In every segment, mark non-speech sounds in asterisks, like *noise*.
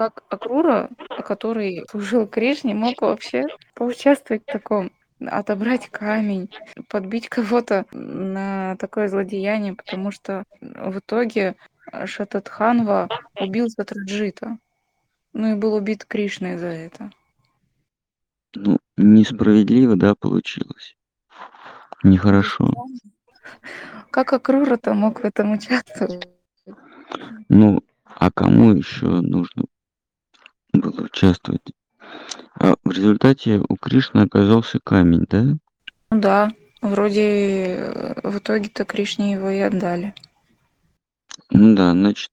как Акрура, который служил Кришне, мог вообще поучаствовать в таком? Отобрать камень, подбить кого-то на такое злодеяние, потому что в итоге Шататханва убил Сатраджита. Ну и был убит Кришной за это. Ну, несправедливо, да, получилось. Нехорошо. Как Акрура-то мог в этом участвовать? Ну, а кому еще нужно было участвовать? А в результате у Кришны оказался камень, да? Ну да, вроде э, в итоге-то Кришне его и отдали. Ну да, значит,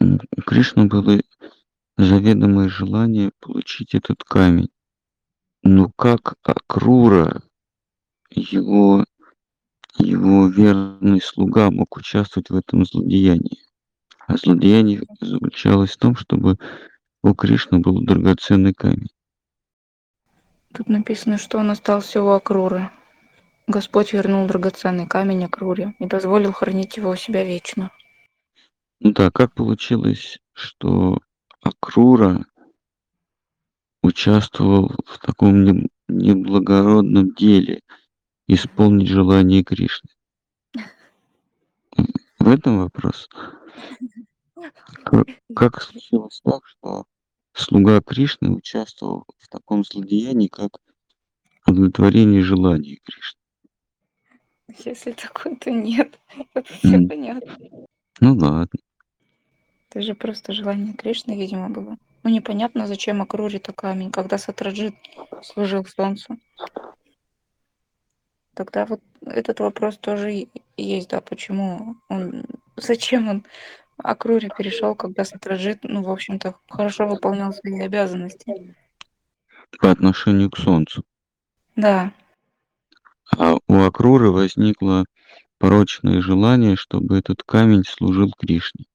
у Кришны было заведомое желание получить этот камень. Но как Акрура, его, его верный слуга мог участвовать в этом злодеянии? А злодеяние заключалось в том, чтобы у Кришны был драгоценный камень. Тут написано, что он остался у Акруры. Господь вернул драгоценный камень Акруре и дозволил хранить его у себя вечно. Ну да, как получилось, что Акрура участвовал в таком неблагородном деле исполнить желание Кришны? *laughs* В этом вопрос. Как, случилось так, что слуга Кришны участвовал в таком злодеянии, как удовлетворение желаний Кришны? Если такой, то нет. *laughs* Это все М. понятно. Ну ладно. Это же просто желание Кришны, видимо, было. Ну, непонятно, зачем Акруре-то камень, когда Сатраджит служил Солнцу. Тогда вот этот вопрос тоже и- есть, да, почему он, зачем он Акруре перешел, когда Сатраджит, ну, в общем-то, хорошо выполнял свои обязанности. По отношению к Солнцу. Да, А у Акруры возникло порочное желание, чтобы этот камень служил Кришне.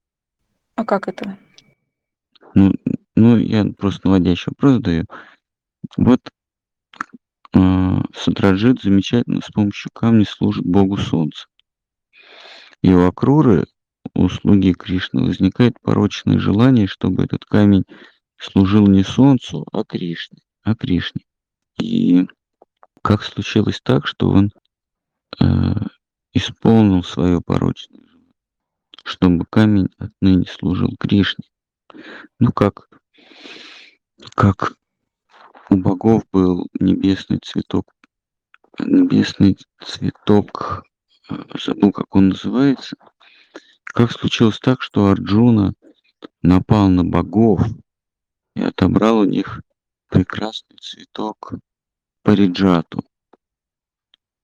а как это? Ну, ну я просто наводящий вопрос даю. Вот э, Сатраджит замечательно с помощью камня служит Богу Солнца. И у Акруры, у слуги Кришны, возникает порочное желание, чтобы этот камень служил не Солнцу, а Кришне. А Кришне. И как случилось так, что он э, исполнил свое порочное желание, чтобы камень отныне служил Кришне. Ну как, как у богов был небесный цветок, небесный цветок, э, забыл, как он называется. Как случилось так, что Арджуна напал на богов и отобрал у них прекрасный цветок Париджату?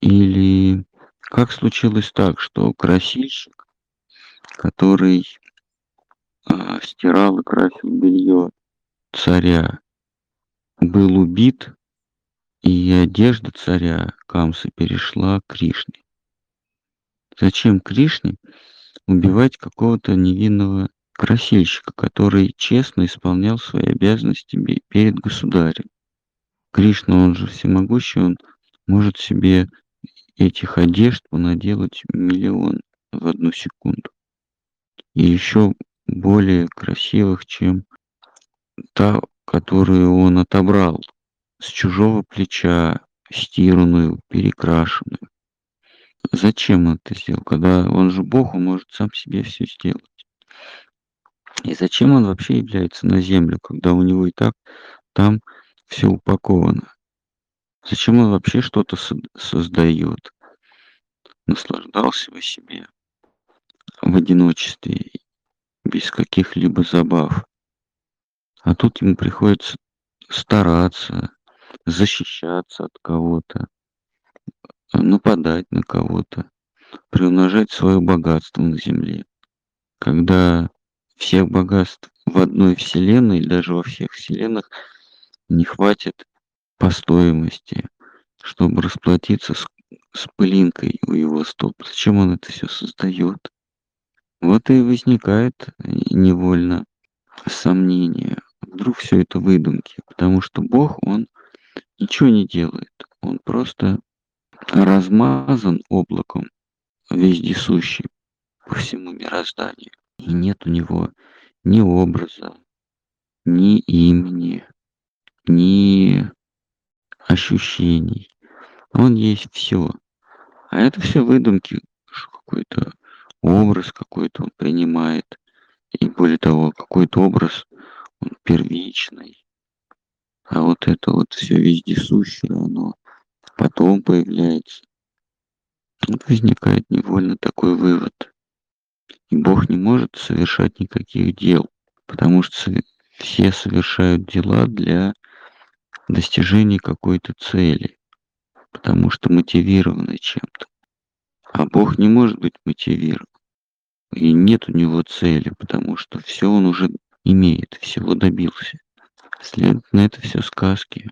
Или как случилось так, что красильщик, который а, стирал и красил белье царя, был убит, и одежда царя Камсы перешла к Кришне. Зачем Кришне убивать какого-то невинного красильщика, который честно исполнял свои обязанности перед государем? Кришна, он же всемогущий, он может себе этих одежд понаделать миллион в одну секунду. И еще более красивых, чем та, которую он отобрал с чужого плеча, стиранную, перекрашенную. Зачем он это сделал, когда он же Бог, он может сам себе все сделать? И зачем он вообще является на землю, когда у него и так там все упаковано? Зачем он вообще что-то со- создает? Наслаждался бы себе в одиночестве, без каких-либо забав. А тут ему приходится стараться, защищаться от кого-то, нападать на кого-то, приумножать свое богатство на Земле. Когда всех богатств в одной вселенной, даже во всех вселенных, не хватит по стоимости, чтобы расплатиться с, с пылинкой у его стоп. Зачем он это все создает? Вот и возникает невольно сомнение. Вдруг все это выдумки, потому что Бог, он ничего не делает. Он просто размазан облаком вездесущий по всему мирозданию. И нет у него ни образа, ни имени, ни ощущений. Он есть все. А это все выдумки, какой-то образ какой-то он принимает. И более того, какой-то образ, он первичный. А вот это вот все вездесущее, оно потом появляется. Вот возникает невольно такой вывод. И Бог не может совершать никаких дел, потому что все совершают дела для достижения какой-то цели, потому что мотивированы чем-то. А Бог не может быть мотивирован. И нет у него цели, потому что все он уже имеет, всего добился. Следовательно, это все сказки.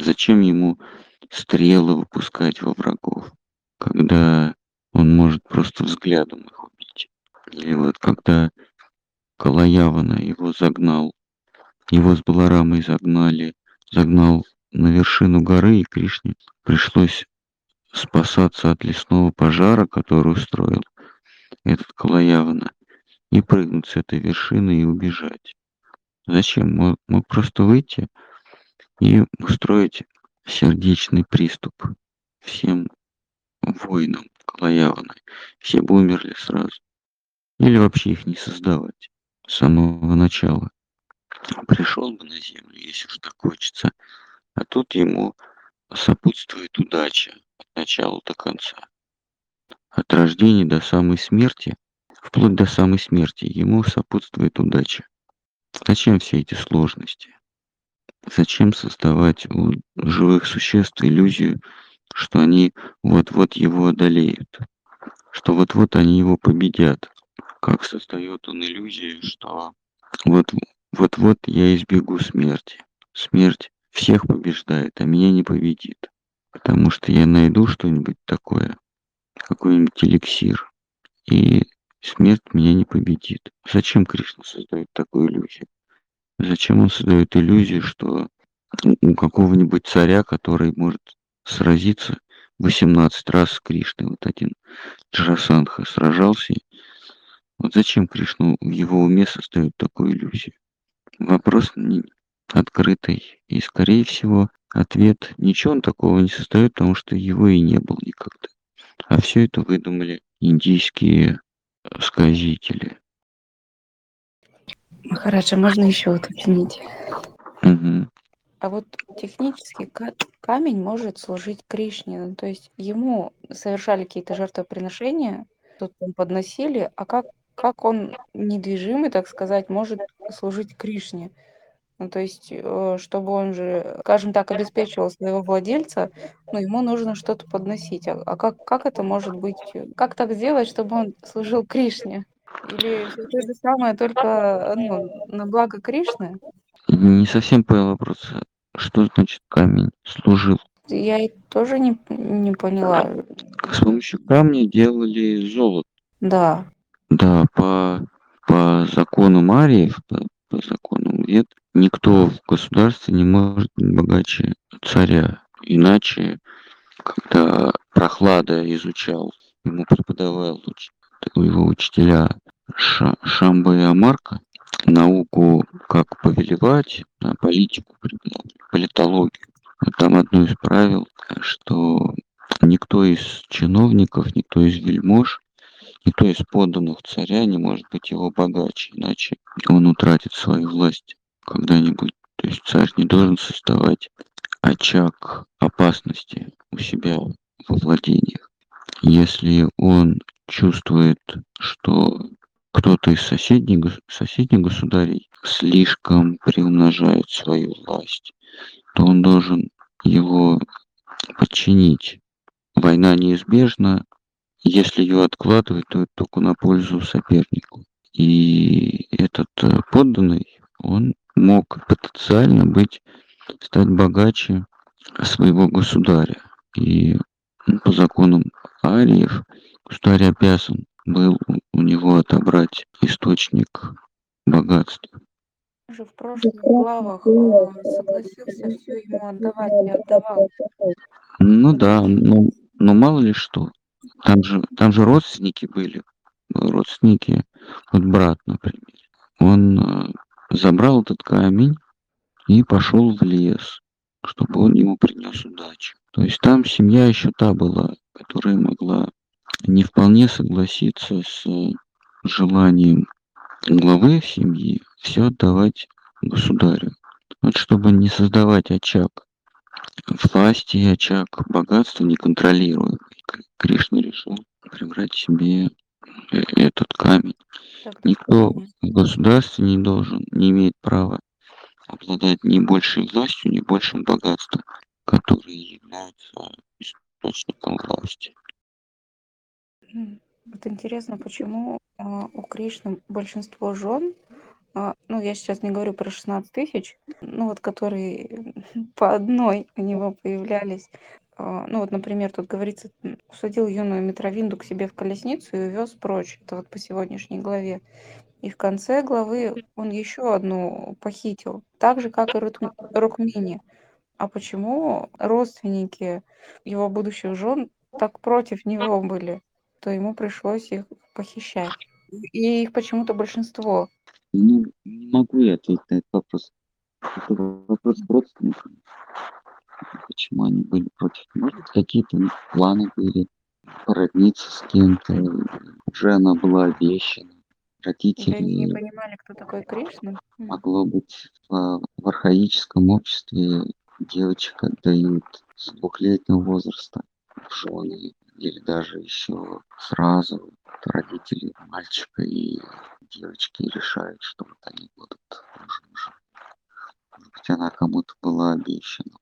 Зачем ему стрелы выпускать во врагов, когда он может просто взглядом их убить? Или вот когда Калаявана его загнал, его с Баларамой загнали, загнал на вершину горы, и Кришне пришлось спасаться от лесного пожара, который устроил этот Калаявана, и прыгнуть с этой вершины и убежать. Зачем? Мог, просто выйти и устроить сердечный приступ всем воинам Калаяваны. Все бы умерли сразу. Или вообще их не создавать с самого начала. Пришел бы на землю, если уж так хочется. А тут ему сопутствует удача от начала до конца. От рождения до самой смерти, вплоть до самой смерти, ему сопутствует удача. Зачем все эти сложности? Зачем создавать у живых существ иллюзию, что они вот-вот его одолеют, что вот-вот они его победят? Как создает он иллюзию, что вот, вот-вот я избегу смерти. Смерть всех побеждает, а меня не победит. Потому что я найду что-нибудь такое, какой-нибудь эликсир, и смерть меня не победит. Зачем Кришна создает такую иллюзию? Зачем он создает иллюзию, что у какого-нибудь царя, который может сразиться 18 раз с Кришной, вот один Джарасандха сражался, вот зачем Кришну в его уме создают такую иллюзию? Вопрос открытый, и, скорее всего, ответ ничего он такого не создает, потому что его и не было никогда. А все это выдумали индийские сказители. Махараджа, можно еще уточнить? Угу. А вот технически ка- камень может служить Кришне, ну, то есть ему совершали какие-то жертвоприношения, тут там подносили, а как, как он недвижимый, так сказать, может служить Кришне? Ну, то есть, э, чтобы он же, скажем так, обеспечивал своего владельца, ну, ему нужно что-то подносить. А, а как, как это может быть? Как так сделать, чтобы он служил Кришне? Или то же самое, только ну, на благо Кришны? Не совсем понял вопрос. Что значит камень служил? Я и тоже не, не поняла. С помощью камня делали золото. Да. Да, по, по закону Мариев, по, по закону Вед, никто в государстве не может быть богаче царя. Иначе, когда Прохлада изучал, ему преподавал его учителя Ша, Шамба и Амарка, науку, как повелевать, а, политику, политологию. Там одно из правил, что никто из чиновников, никто из вельмож, никто из подданных царя не может быть его богаче, иначе он утратит свою власть когда-нибудь. То есть царь не должен создавать очаг опасности у себя во владениях. Если он чувствует, что кто-то из соседних, соседних государей слишком приумножает свою власть, то он должен его подчинить. Война неизбежна, если ее откладывать, то это только на пользу сопернику. И этот э, подданный, он мог потенциально быть, стать богаче своего государя. И по законам ариев государь обязан был у- него отобрать источник богатства. Уже в прошлых главах э, согласился все ему отдавать и отдавал. Ну да, но, но мало ли что. Там же, там же родственники были. Родственники, вот брат, например. Он э, забрал этот камень и пошел в лес, чтобы он ему принес удачу. То есть там семья еще та была, которая могла не вполне согласиться с желанием главы семьи все отдавать государю. Вот чтобы не создавать очаг власти и очаг богатства неконтролируемый, Кришна решил прибрать себе э, этот камень. Так, Никто в государстве не должен, не имеет права обладать ни большей властью, ни большим богатством, которые являются источником. М, Вот интересно, почему а, у Кришны большинство жен, а, ну, я сейчас не говорю про 16 тысяч, ну, вот которые *laughs* по одной у него появлялись. А, Ну, вот, например, тут говорится, усадил юную Митровинду к себе в колесницу и увез прочь. Это вот по сегодняшней главе. И в конце главы он еще одну похитил, так же, как и Рукмини. А почему родственники его будущих жен так против него были, то ему пришлось их похищать. И их почему-то большинство. Ну, не могу я ответить на этот вопрос. Это вопрос к родственникам. Почему они были против? Может, какие-то у них планы были породниться с кем-то. Уже она была обещана. Или они не Родители понимали, кто такой Кришна. Могло быть в, в архаическом обществе девочек отдают с двухлетнего возраста в жены или даже еще сразу родители мальчика и девочки решают, что вот они будут мужем. Может быть, она кому-то была обещана